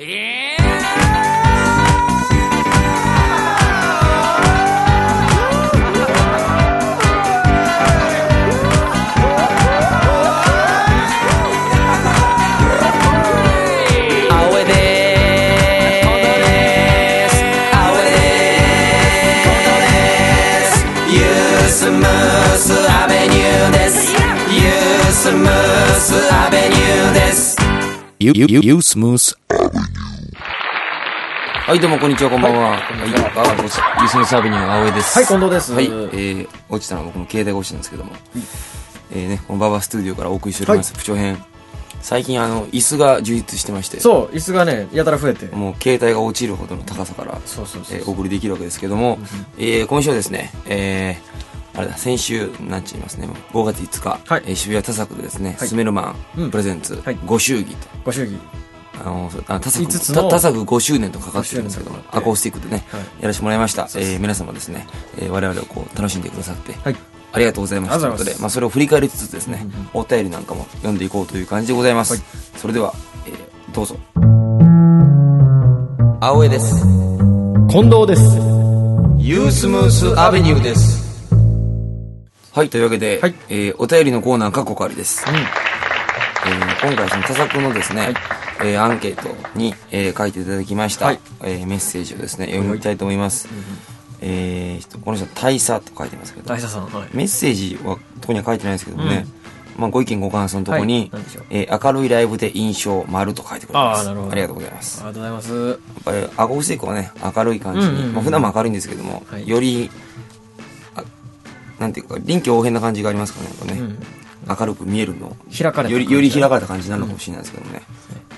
青江です。青江です。ユーユースムースアベニューです。ユユユースムースはい、どうも、こんにちは、こんばんは。はい、あ、どうぞユースムースアベニュー青江です。はい近藤です。はい、えー、落ちたのは僕の携帯が落ちたんですけども、えーね、このババスタジオからお送りしております、不調編。最近、あの、椅子が充実してまして、そう椅子がねやたら増えて。もう携帯が落ちるほどの高さから、そうそうそうえーお送りできるわけですけども、えー今週はですね、えーあれだ、先週、なんちゃいますね、もう5月5日、はい。えー渋谷田作でですね、はい。スメルマン、うん。プレゼンツ、はい。ご祝儀と、ご祝儀あの、あ田作五つのた田作5周年とかかってるんですけども5アコースティックでね、はいやらせてもらいました。えー皆様ですね、えー我々をこう、楽しんでくださって、はいありがとうございます。ありがということで、まあ、それを振り返りつつですね、お便りなんかも読んでいこうという感じでございます。はいそれでは、えーどうぞ。青江です。近藤ですユースムースアベニューです。はい、というわけで、はいえーお便りのコーナー、過去仮です。うんえー今回その他作のですね、はい。えーアンケートに、えー書いていただきました、はい。えーメッセージをですね、読みたいと思います。えーこの人、大佐と書いてますけど、大佐さんはい。メッセージはここには書いてないですけどもね、まあ、ご意見ご感想のところに、はい。えー明るいライブで印象丸と書いてくれます。あーなるほど。ありがとうございます。ありがとうございます。やっぱりアコースティックはね明るい感じに、うんうんうんまあ、普段も明るいんですけども、はい。よりあなんていうか臨機応変な感じがありますからねやっぱね、うん明るく見えるの？開かれたよりより開かれた感じになるのかもしれないですけどもね、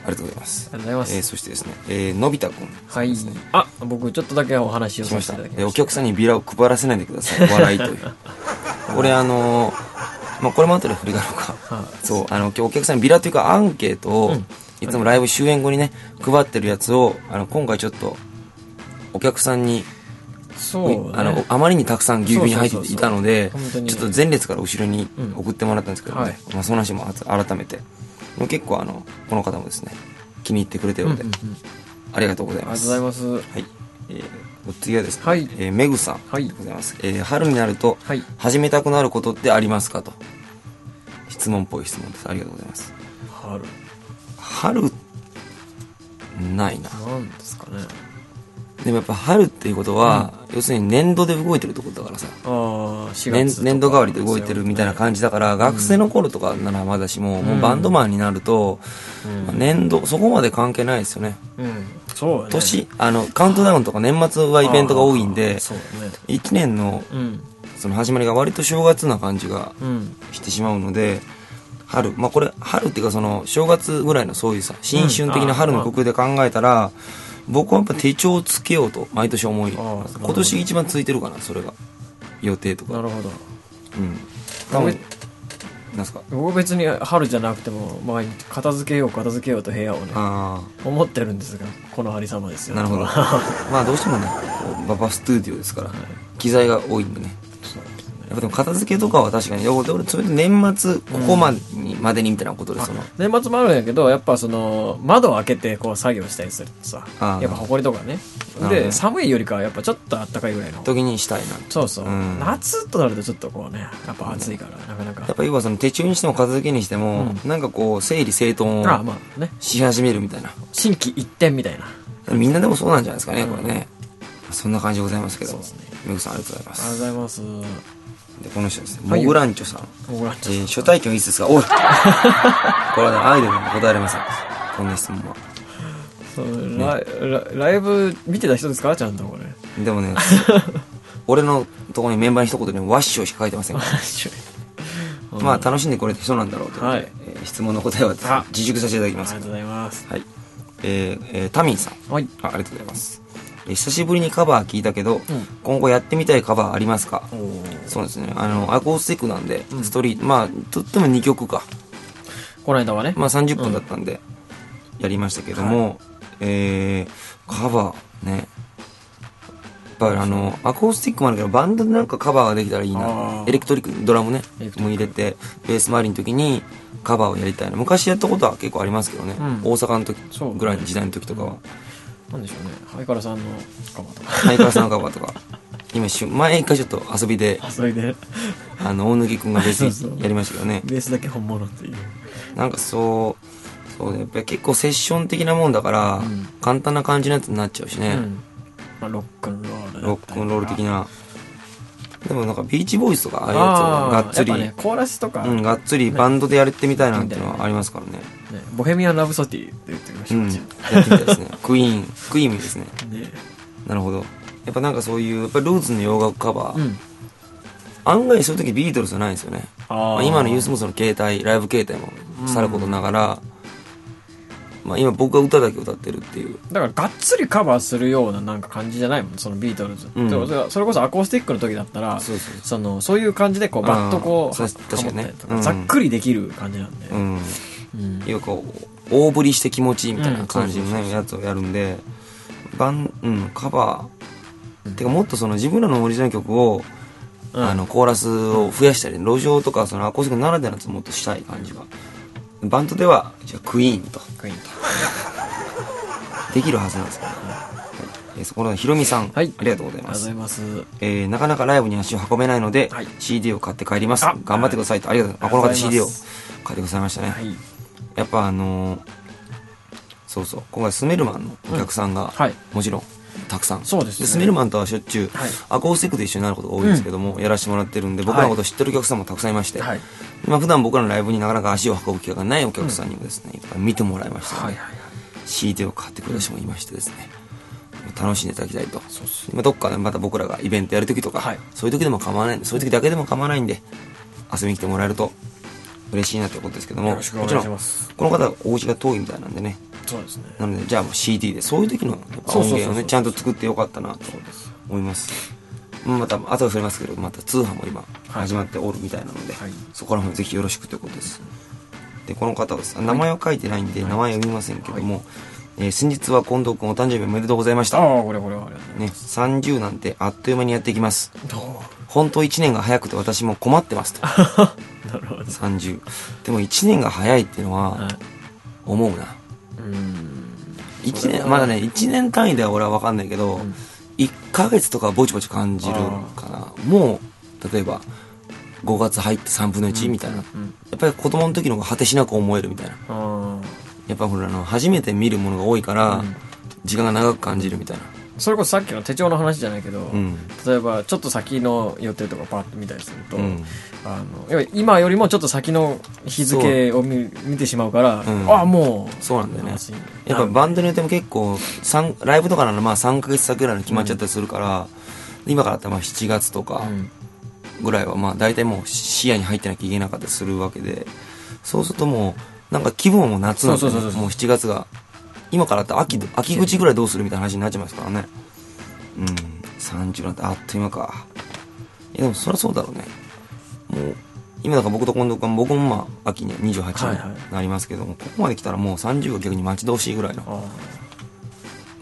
ありがとうございます。ありがとうございます。えーそしてですね、えーのび太くんはい。あ僕ちょっとだけお話をしましたさせていただきえーお客さんにビラを配らせないでください。お 笑いという。これあのーまあこれも後で振り返ろうか、はそうあの今日お客さんにビラというかアンケートを、うん。いつもライブ終演後にね配ってるやつをあの今回ちょっとお客さんにそうあのねあまりにたくさん牛乳に入っていたのでちょっと前列から後ろにうん。送ってもらったんですけどね、はい。まあ、その話も改めて。もう結構あのこの方もですね気に入ってくれてるので、うんうんうん。ありがとうございありがますとうございます。はい、えー、お次はですね、はい。えーメグさん。はい。でございます、えー春になるとはい。始めたくなることってありますかと。質問っぽい質問です。ありがとうございます。春。春ないな。なんですかねでもやっぱ春っていうことは、要するに年度で動いてるってことだからさ。ああ4年年度代わりで動いてるみたいな感じだから、学生の頃とかならまだしも、もうバンドマンになると、うん。まあ年度そこまで関係ないですよね。うん。そうだね。年あのカウントダウンとか年末はイベントが多いんあでね。1年のうん。その始まりが割と正月な感じがうん。してしまうので春。まあこれ春っていうかその正月ぐらいのそういうさ新春的な春の曲で考えたら、僕はやっぱ手帳をつけようと毎年思い今年一番ついてるかなそれが。予定とか。なるほど。うん。なんすか？僕別に春じゃなくても毎日片付けよう片付けようと部屋をねあ思ってるんですがこのありさまですよ。あなるほど。まあどうしてもねババスタジオですから機材が多いんでねやっぱでも片付けとかは確かに俺俺それで年末ここまでに,、までにみたいなことですその。年末もあるんやけどやっぱその窓を開けてこう作業したりするとさやっぱ埃とかね。で寒いよりかはやっぱちょっと暖かいぐらいの。時にしたいな。そうそう、うん。夏となるとちょっとこうねやっぱ暑いからなかなか。やっぱ要はその手帳にしても片付けにしても、なんかこう整理整頓をああまあね。し始めるみたいな。心機一転みたいな。みんなでもそうなんじゃないですかね、これね。そんな感じでございますけど。ね。メグさんありがとうございまありがとうすございますでこの人ですね。はいモグランチョさん、えー初体験はいつですかおい。これはねアイドルに答えられません。こんな質問は。ライブ見てた人ですか？ちゃんとこれ。でもね俺のところにメンバーに一言でワッショイしか書いてませんから。まあ楽しんでくれた人なんだろうというはい。えー質問の答えは自粛させていただきあます。りがとうございます。はい。えーえータミンさん。はい。あありがとうございます、えー久しぶりにカバー聞いたけど、今後やってみたいカバーありますか？そうですね。あのアコースティックなんで、ストリートまあとっても2曲か。この間はね。まあ30分だったんでやりましたけども、えーカバーね。やっぱりあの、アコースティックもあるけど、バンドでなんかカバーができたらいいあな。ー。エレクトリック、ドラムね。も入れて、ベース周りの時にカバーをやりたいな。昔やったことは結構ありますけどね。うん。大阪の時ぐらいの時代の時とかは。なんでしょうね。ハイカラさんのカバーとか。ハイカラさんのカバーとか。今しゅ、前一回ちょっと遊びで、あそれで。あの、大貫くんがベースやりましたけどね。ベースだけ本物っていう。なんかそう、そうね、やっぱり結構セッション的なもんだから、うん。簡単な感じのやつになっちゃうしね。うん。まあ、ロックンロールロックンロール的な。でもなんかビーチボーイズとかああいうやつはがっつり、ね、コーラスとか、うん、がっつりバンドでやれてみたいなっていうのはありますからね。ねボヘミアン・ラブソティって言ってみましょう、うん。やってみたいですね。クイーン、クイーンですね。ねなるほど。やっぱなんかそういう、やっぱルーツの洋楽カバー、うん案外そういう時ビートルズはないんですよね。あまあ、今のユースモースの携帯、ライブ携帯もさることながら、まあ今僕が歌だけ歌ってるっていう。だからがっつりカバーするようななんか感じじゃないもんそのビートルズ、うんでもそれこそアコースティックの時だったらそういう感じでこうバッとこうねざっくりできる感じなんで、うん。うん。要はこう、大振りして気持ちいいみたいな感じのやつをやるんで、バン、うん、カバー、てかもっとその自分らのオリジナル曲を、うん。あの、コーラスを増やしたり、路上とかそのアコースティックならではのやつもっとしたい感じは。バンドでは、じゃあクイーンと、クイーンと。できるはずなんですけど、ねそこのひろみさん、はい。ありがとうございありがとうごますざい。ます。えーなかなかライブに足を運べないので、はい。CD を買って帰ります。あ。頑張ってくださいと。ありがとうございます。あ、この方 CD を買ってくださいましたね。はいやっぱあのーそうそう、今回スメルマンのお客さんが、はい。もちろん、たくさん。そうですね。スメルマンとはしょっちゅう、はい。アコースティックで一緒になることが多いんですけども、やらせてもらってるんで、僕らのこと知ってるお客さんもたくさんいまして、はい。まあ普段僕らのライブになかなか足を運ぶ機会がないお客さんにもですね、いっぱい見てもらいました。ので、はいはい。CD を買ってくれる人もいましてですね、楽しんでいただきたいと。そうっす今どっかでまた僕らがイベントやるときとか、はい。そういう時でも構わないそういう時だけでも構わないんで、遊びに来てもらえると嬉しいなということですけども、もちろん、この方、お家が遠いみたいなんでね、そうですねなので、じゃあもう CD で、そういう時の音源をね、ちゃんと作ってよかったなと思います。また、後で触れますけど、また通販も今、始まっておるみたいなので、はいそこら辺ぜひよろしくということです。で、この方は名前は書いてないんで、名前は読みませんけども、えー先日は近藤君お誕生日おめでとうございました。ああこれこれね、ます30なんてあっという間にやっていきます。本当1年が早くて私も困ってますと。なるほど30。でも1年が早いっていうのは、はい思うな。うん一年、まだね、1年単位では俺は分かんないけど、ん1ヶ月とかぼちぼち感じるかな。もう、例えば、5月入って3分の1みたいな。やうんっぱり子供の時の方が果てしなく思えるみたいな。あやっぱほら、あの、初めて見るものが多いから、うん時間が長く感じるみたいな。ーそれこそさっきの手帳の話じゃないけど、うん。例えばちょっと先の予定とかパッと見たりすると、うん。あの今よりもちょっと先の日付を見見てしまうから、うん。ああもうそうなんだよね。やっぱバンドによっても結構、三ライブとかならまあ3ヶ月先ぐらいに決まっちゃったりするから、今からだったらまあ7月とかうん。ぐらいはまあ大体もう視野に入ってなきゃいけなかったりするわけで、そうするともう、なんか気分はもう夏なんで、そうそうそうそう。もう7月が、今からだったら秋、秋口ぐらいどうするみたいな話になっちゃいますからね。うん、30なんてあっという間か。いやでもそりゃそうだろうね。もう、今だから僕と近藤君、僕もまあ秋には28はいはいになりますけども、ここまで来たらもう30が逆に待ち遠しいぐらいの。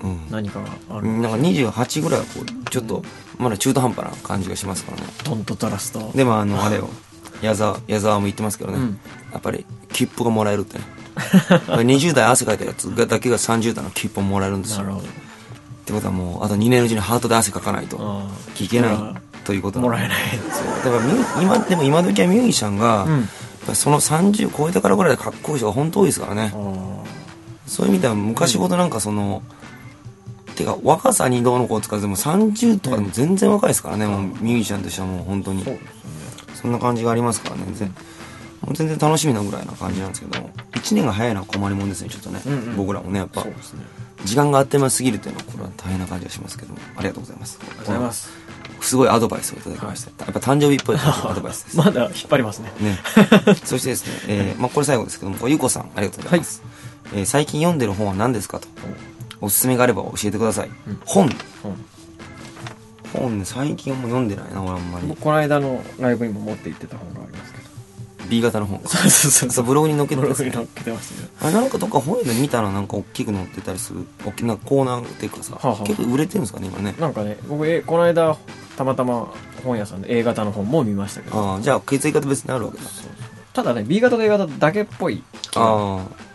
うん。何かがある、なんか28ぐらいはこう、ちょっと、まだ中途半端な感じがしますからね。トントトラストでもあの、あれよ、矢沢、矢沢も言ってますけどね、うんやっぱり、切符がもらえるってね。20代汗かいたやつがだけが30代の切符をもらえるんですよ。ってことはもう、あと2年のうちにハートで汗かかないとああ。聞けないということもらえないそう。だから今、でも今時はミュージシャンが、うん。その30超えてからぐらいでかっこいい人が本当多いですからね。あそういう意味では昔ほどなんかその、てか若さにどうのこうつかずでも30とかでも全然若いですからね、もうミュージシャンとしてはもう本当に。あそんな感じがありますからね。全もう全然楽しみなぐらいな感じなんですけど1年が早いのは困りもんですねちょっとね、うんうん。僕らもねやっぱ。ね。時間があっという間すぎるというのはこれは大変な感じがしますけどもありがとうございます。ありがとうございます。すごいアドバイスをいただきました、やっぱ誕生日っぽいアドバイスです。まだ引っ張りますね。ね。そしてですね、えーまあ、これ最後ですけども、ゆうこさん、ありがとうございます。えー最近読んでる本は何ですかと。おすすめがあれば教えてください。本うん。本。ね、最近はもう読んでないな、俺あんまり。僕この間のライブにも持って行ってた本がありますけど B 型の本かそうそうそうそう。ブログに載っけてブますね。ログに載っけてますね。あれなんかどっか本屋で見たらなんか大きく載ってたりする大きなコーナーっていうかさ、はあはあ。結構売れてるんですかね今ね。なんかね僕えこの間たまたま本屋さんで A 型の本も見ましたけど。ああじゃあ血液型別にあるわけだ。ただね B 型と A 型だけっぽいああ。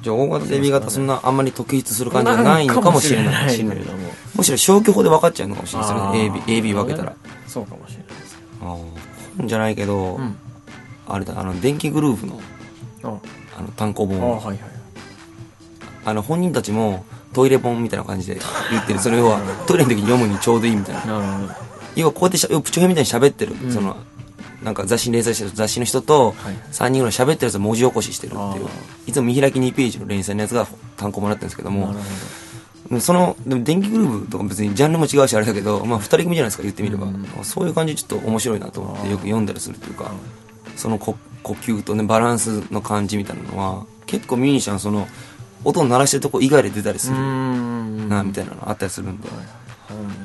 じゃあ O 型と B 型そんなあんまり特筆する感じじゃないのかもしれない。しむしろ消去法で分かっちゃうのかもしれないですよね AB, AB 分けたら。そうかもしれないですね。ああ。本じゃないけど、うんあれだあの電気グループのああの単行あ本はいはい。あの本人たちもトイレ本みたいな感じで言ってる。それはトイレの時に読むにちょうどいいみたいな。なるほど。要はこうやってしゃプチョヘみたいに喋ってる、うん。そのなんか雑誌に連載してる雑誌の人とはい。3人ぐらい喋ってるやつを文字起こししてるっていう。あいつも見開き2ページの連載のやつが単行もらってるんですけどもなるほうんそのでも電気グループとか別にジャンルも違うしあれだけど、まあ、2人組じゃないですか言ってみれば、うん。そういう感じちょっと面白いなと思ってよく読んだりするというかそのこ呼吸とねバランスの感じみたいなのは結構ミュージシャンその音を鳴らしてるとこ以外で出たりするなみたいなのあったりするんで、うん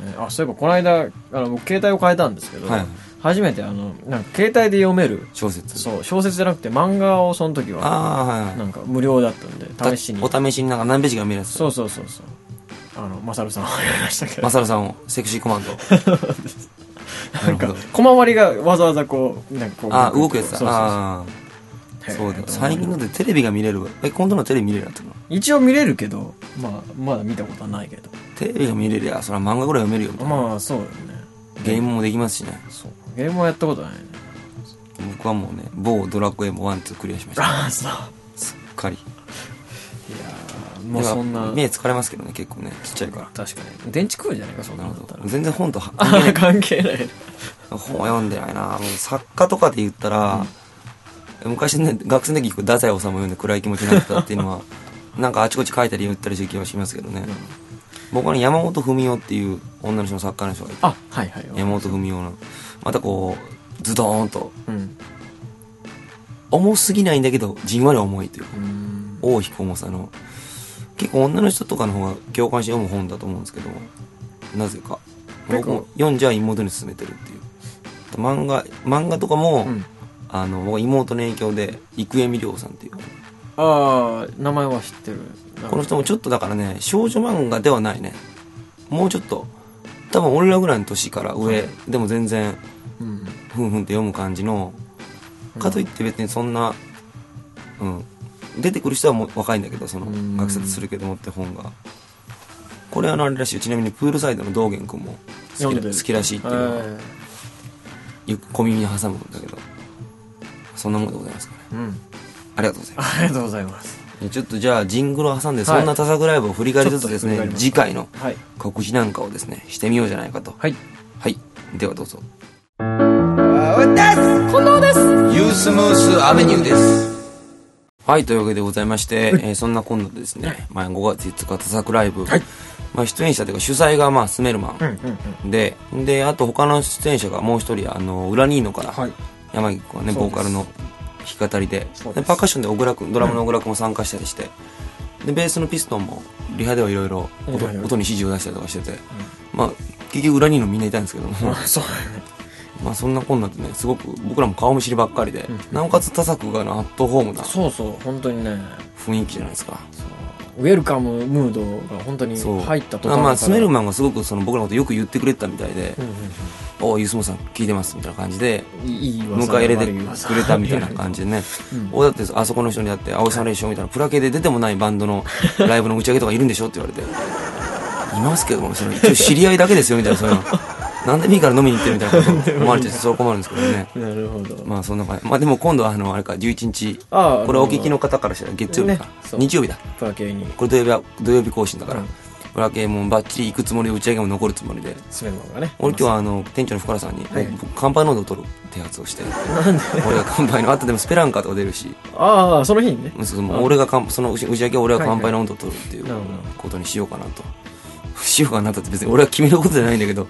ねあそういえばこの間あの僕携帯を変えたんですけど、はい。初めてあのなんか携帯で読める小説。そう小説じゃなくて漫画をその時ははいはい。なんか無料だったんで試しに。お試しになんか何ページが見れるやつそうそうそうそう。あのマサルさんはやりましたけど。マサルさんをセクシーコマンド ななんか小回りがわざわざこうなんかこうあ動くやつだ。そうそうそう。ああ。そうだよ。最近のでテレビが見れるわ。え今度のテレビ見れるやつの一応見れるけどまあまだ見たことはないけど。テレビが見れりゃそれは漫画ぐらい読めるよみたいな。まあそうだよね。ゲームもできますしね。そう。ゲームはやったことないね。僕はもうね某ドラクエもワンツークリアしました。ああそう。すっかりそんな。目疲れますけどね結構ねちっちゃいから。確かに。電池食うんじゃないかそんなのだったら。ど。全然本とはあ関係ない。関係ない。本は読んでないな。もう作家とかで言ったら、昔ね学生の時太宰治を読んで暗い気持ちになったっていうのは なんかあちこち書いたり言ったりしてる気はしますけどね、僕はね山本文夫っていう女の人の作家の人がいて。あはいはい山本文夫の。またこうズドーンと。うん。重すぎないんだけどじんわり重いという大引く重さの結構女の人とかの方が共感して読む本だと思うんですけどなぜか。僕も読んじゃ妹に勧めてるっていう。漫画漫画とかも、うん。あの僕は妹の影響で郁恵美涼さんっていう。ああ名前は知ってる。この人もちょっとだからね少女漫画ではないね。もうちょっと多分俺らぐらいの年から上、でも全然うん。ふんふんって読む感じの。かといって別にそんなうん出てくる人はもう若いんだけどそのうん。学説するけどもって本が。これあのあれらしい。よちなみにプールサイドの道元君も好きら好きらしいっていうのははよく小耳に挟むんだけど。そんなもんでございますかね。いうん。ありがとうございます。ありがとうございます。ちょっとじゃあジングルを挟んでそんな多作ライブを振り返りつつですね、ちょっと振り返ります。次回のはい。告知なんかをですねしてみようじゃないかと。はい。はい。ではどうぞ。ユースムースアベニューです。はい、というわけでございまして、えーそんな今度でですね、まあ、5月5日、多作ライブ、はい。まあ、出演者というか主催が、まあ、スメルマうんうんうん。ンで、で、あと他の出演者がもう一人、あの、裏ニーノから、はい。山木君はね、ボーカルの弾き語りで、でパーカッションで小倉君、ドラムの小倉君も参加したりして、で、ベースのピストンも、リハではいろいろ音に指示を出したりとかしてて、まあ、結局裏ニーノみんないたんですけども、あ そうまあそんなこんなでね、すごく僕らも顔見知りばっかりで、なおかつ多作がアットホームなそうそう本当にね。雰囲気じゃないですか。ウェルカムムードが本当に入った途あまあスメルママンがすごくその僕らのことよく言ってくれてたみたいでうんうん「おおユースモさん聞いてます」みたいな感じで迎え入れてくれたみたいな感じでね。うん。おだってあそこの人にだって「青井さんでしょ」みたいなプラ系で出てもないバンドのライブの打ち上げとかいるんでしょって言われて「いますけどもその一応知り合いだけですよ」みたいなそういうのなんでもいいから飲みに行ってるみたいなこと 思われてそれは困るんですけどね。なるほど。まあそんな感じ。まあでも今度はあのあれか11日ああこれお聞きの方からしたら月曜日か日曜日だ。プラ系に。これ土曜日は土曜日更新だから。うん。裏系もバッチリ行くつもりで打ち上げも残るつもりで。ね。俺今日はあの店長の福原さんに、はい。僕乾杯ノートを取る手発をして。俺が乾杯の後でもスペランカーとか出るし。ああその日にね。俺がその打ち上げは俺が乾杯のノートを取るっていうことにしようかなと。しようかなとって別に俺は決めることじゃないんだけど、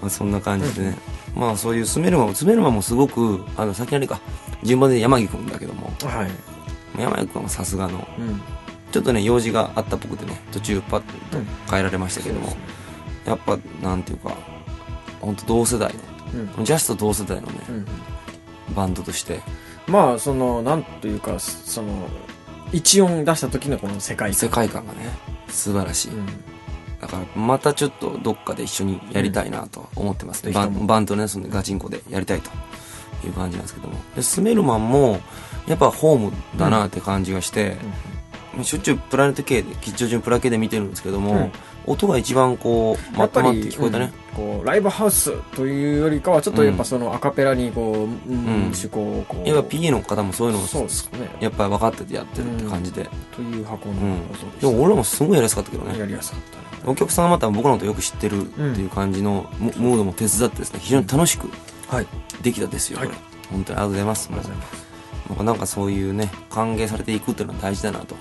まあ、そんな感じでね、まあそういうスメルマンもスメルマンもすごくあの先あれか順番で山木君だけども。はい。山木君はさすがのうん。ちょっとね用事があったっぽくてね途中パッとうん。変えられましたけども、やっぱなんていうか本当同世代のうん。ジャスト同世代のね、うんバンドとして。まあそのなんというかその一音出した時のこの世界世界観がね、素晴らしい。うんだから、またちょっとどっかで一緒にやりたいなと思ってますね。うんバンバンドね、そのガチンコでやりたいという感じなんですけども。で、スメルマンも、やっぱホームだなって感じがして、しょっちゅうプラネット系で、吉祥寺のプラ系で見てるんですけども、うん音が一番こう、まとまってり聞こえたね。うんこうライブハウスというよりかはちょっとやっぱそのアカペラにこう、うんうん趣向をこうやっぱ PA の方もそういうのをそうですねやっぱり分かっててやってるって感じで。という箱のうん。音ででも俺らもすごいやりやすかったけどね。やりやすかったねお客さんはまた僕のことよく知ってるっていう感じのムムードも手伝ってですね、非常に楽しくはいできたですよ、はい。本当にありがとうございます。ありがとうございますなんかそういうね、歓迎されていくっていうのは大事だなと。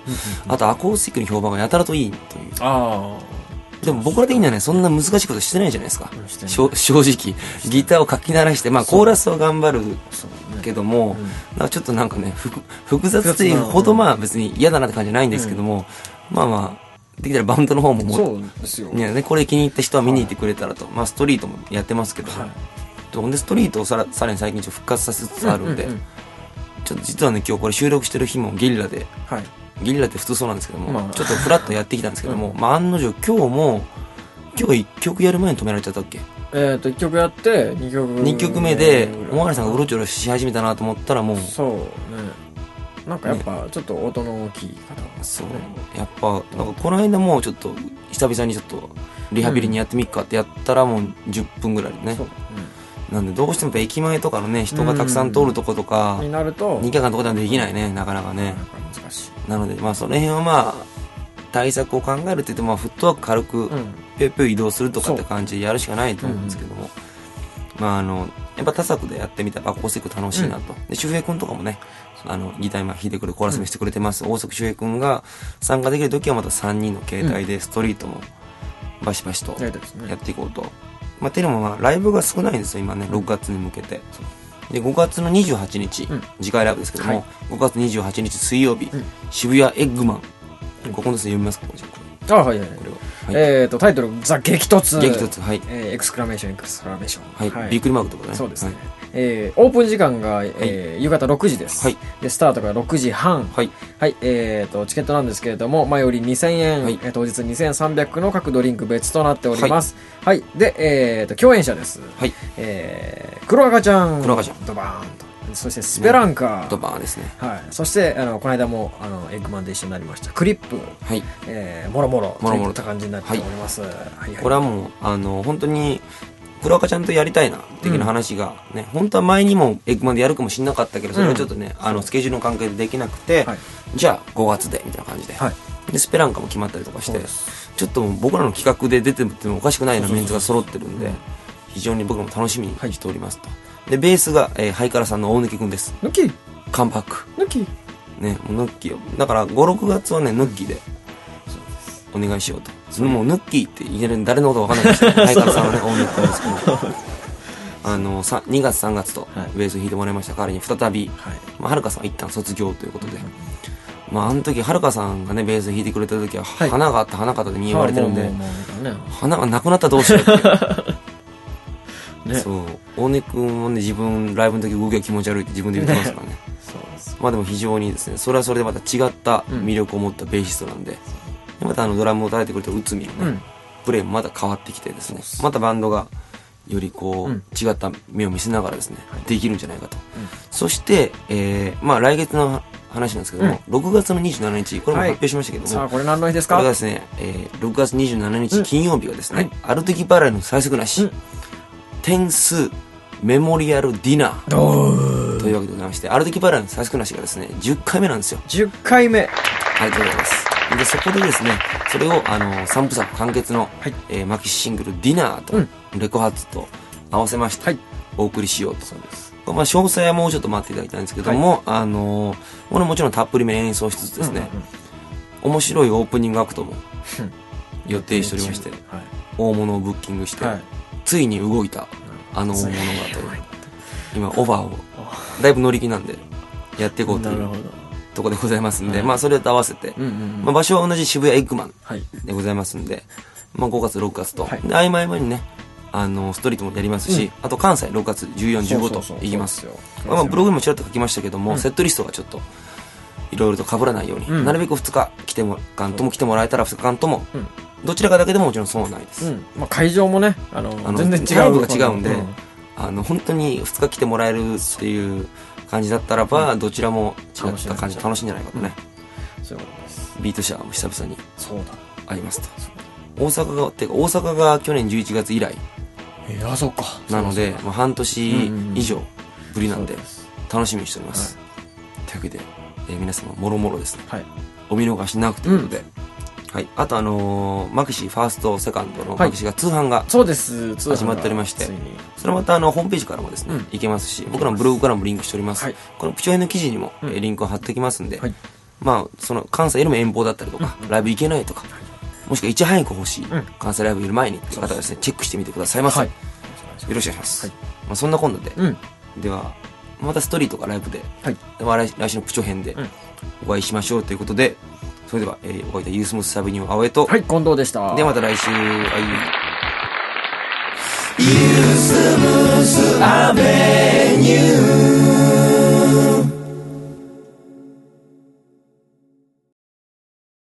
あとアコースティックの評判がやたらといいという。あでも僕ら的にはね、そんな難しいことしてないじゃないですか。正直。ギターを書き鳴らして、まあコーラスは頑張るけども、ちょっとなんかね、複雑っていうほどまあ別に嫌だなって感じじゃないんですけども、まあまあ、できたらバンドの方ももそうですよ。ね、ねこれ気に入った人は見に行ってくれたらと。まあストリートもやってますけど、はい。ほんでストリートをさらさらに最近ちょっと復活させつつあるんで、ちょっと実はね、今日これ収録してる日もゲリラで、はいゲリラって普通そうなんですけども、まあ。ちょっとフラッとやってきたんですけども、まあ案の定今日も、今日一曲やる前に止められちゃったっけ、えっ、と1曲やって2曲。二曲目で、うんおまわりさんがうろちょろし始めたなと思ったらもう、そうね。なんかやっぱちょっと音の大きい方がそう、やっぱ、なんかこの間もうちょっと、久々にちょっと、リハビリにやってみっかってやったらもう10分ぐらいでね。そう、なんでどうしても駅前とかのね、人がたくさん通るとことかうん、になると二脚のとこではできないね、なかなかね難しいなので、まあその辺はまあ、対策を考えるって言っても、まあフットワーク軽く、うん。ぴょいぴょい移動するとかって感じでやるしかないと思うんですけども、まああの、やっぱ他作でやってみたらアコースティック楽しいなと。で、周平くんとかもね、あの、ギター今弾いてくれ、コーラスもしてくれてます。大崎周平くんが参加できるときはまた3人の携帯でストリートもバシバシとやっていこうと。まあ、ていうのもまあ、ライブが少ないんですよ、今ね、6月に向けて。で、5月の28日、うん次回ライブですけども、はい5月28日水曜日、うん渋谷エッグマン。ここのですね、読みますか、これあはいはいこれを。はい。えっ、とタイトル「ザ激突」激突、はい。えーエクスクラメーションエクスクラメーションはい。びっくりマークとかね。そうですね、はいえーオープン時間が、えー夕方6時です、はい。でスタートが6時半。はい。はい、えー、とチケットなんですけれども前より2000円、はい。えー当日2300の各ドリンク別となっております。はい、で、えー、と共演者です、はい。えー、黒赤ちゃん。黒赤ちゃん。ドバーンと。そしてスペランカドー、バーンですね。はい、そしてあのこの間もあのエッグマンで一緒になりました。クリップ、はい。えー、もろもろ。もろもろ。った感じになっております、はいはい。これはもう、あの、本当に、黒赤ちゃんとやりたいな、的な話がね、本当は前にもエッグマンでやるかもしれなかったけど、それはちょっとね、あの、スケジュールの関係でできなくて、はいじゃあ5月で、みたいな感じで。はいで、スペランカも決まったりとかしてちょっと僕らの企画で出てってもおかしくないようなメンツが揃ってるんで、非常に僕らも楽しみにしておりますと。で、ベースが、えーハイカラさんの大貫くんです。抜きカンバック。抜きね、もうヌッキーを。だから、5、6月はね、ヌッキーで、お願いしようと。それもう、ヌッキーって言える誰のことわかんないですけど、ハイカラさんはね、大貫くんですけど、あの、さ2月3月とはい。ベースを弾いてもらいました。代わりに再び、はい。まあ、はるかさんは一旦卒業ということで、まあ、あの時、はるかさんがね、ベース弾いてくれた時は、はい花があった花形で見言われてるんで、花がなくなったらどうしようって。ね。そう。大根くんもね、自分、ライブの時動きが気持ち悪いって自分で言ってますからね。まあでも非常にですね、それはそれでまた違った魅力を持ったベーシストなんで、でまたあのドラムを叩いてくれた内海のね、うん。プレイもまた変わってきてですね、またバンドがよりこう、うん違った目を見せながらですね、できるんじゃないかと。そして、えー、まあ来月の話なんですけども、6月の27日、これも発表しましたけども、さあこれ何の日ですか？これがですね、えー、6月27日金曜日がですね、はい。アルテキバラの最速なし、うん。点数メモリアルディナーおというわけでございまして、アルテキバラの最速なしがですね、10回目なんですよ。10回目。ありがとうございます。で、そこでですね、それを、あの、3部作完結の、はい。えーマキシシングル、ディナーと、うん。レコ発と合わせまして、はい。お送りしようと。そうです。まあ、詳細はもうちょっと待っていただきたいんですけども、あのーこれもちろんたっぷりめに演奏しつつですね、面白いオープニングアクトもうん。予定しておりまして、はい。大物をブッキングして、はい。ついに動いた、あの大物がという、今、オファーを、だいぶ乗り気なんで、やっていこうというところでございますんで、はい。まあ、それと合わせて、まあ、場所は同じ渋谷エッグマンはい。でございますんで、まあ、5月、6月と、はい。で合間合間にね、あの、ストリートもやりますし、あと関西6月14、15と行きます。まあ、まあブログにもちらっと書きましたけども、セットリストがちょっと、いろいろと被らないように、うん。なるべく2日来ても、間とも来てもらえたら2日間とも、うん。どちらかだけでももちろん損はないです。うん。まあ、会場もね、あの、全然違う。タイプが違うんで、ん。あの、本当に2日来てもらえるっていう感じだったらば、どちらも違った感じで楽しいんじゃないかとね。そういうことです。ビートシャーも久々にそうだ。会いますと。大阪が、てか大阪が去年11月以来えー、あ、そっか。なので、もう半年以上ぶりなんで楽しみにしております。というわけで、えー皆様、もろもろですね、はい。お見逃しなくということで、はい。あとあのーマキシファースト、セカンドのはいマキシが通販が、そうです。通販が始まっておりまして。それまたあの、ホームページからもですね、うんいけますし、僕らのブログからもリンクしております。はいこのプチョヘの記事にも、うんえーリンクを貼っておきますんで、はいまあ、その、関西よりも遠方だったりとか、ライブ行けないとか、もしくはいち早く欲しい、うん関西ライブより前にっていう方はですね、チェックしてみてくださいませ。はいよろしくお願いします。はいまあ、そんなこんなで、うん。では、またストリートかライブで、はい。でまあ来来週のプチョ編でうんお会いしましょうということで、それでは、えー、お会いいたユースモスサビニュー青江と、はい、近藤でした。ではまた来週、はい。ユースムースアベニュー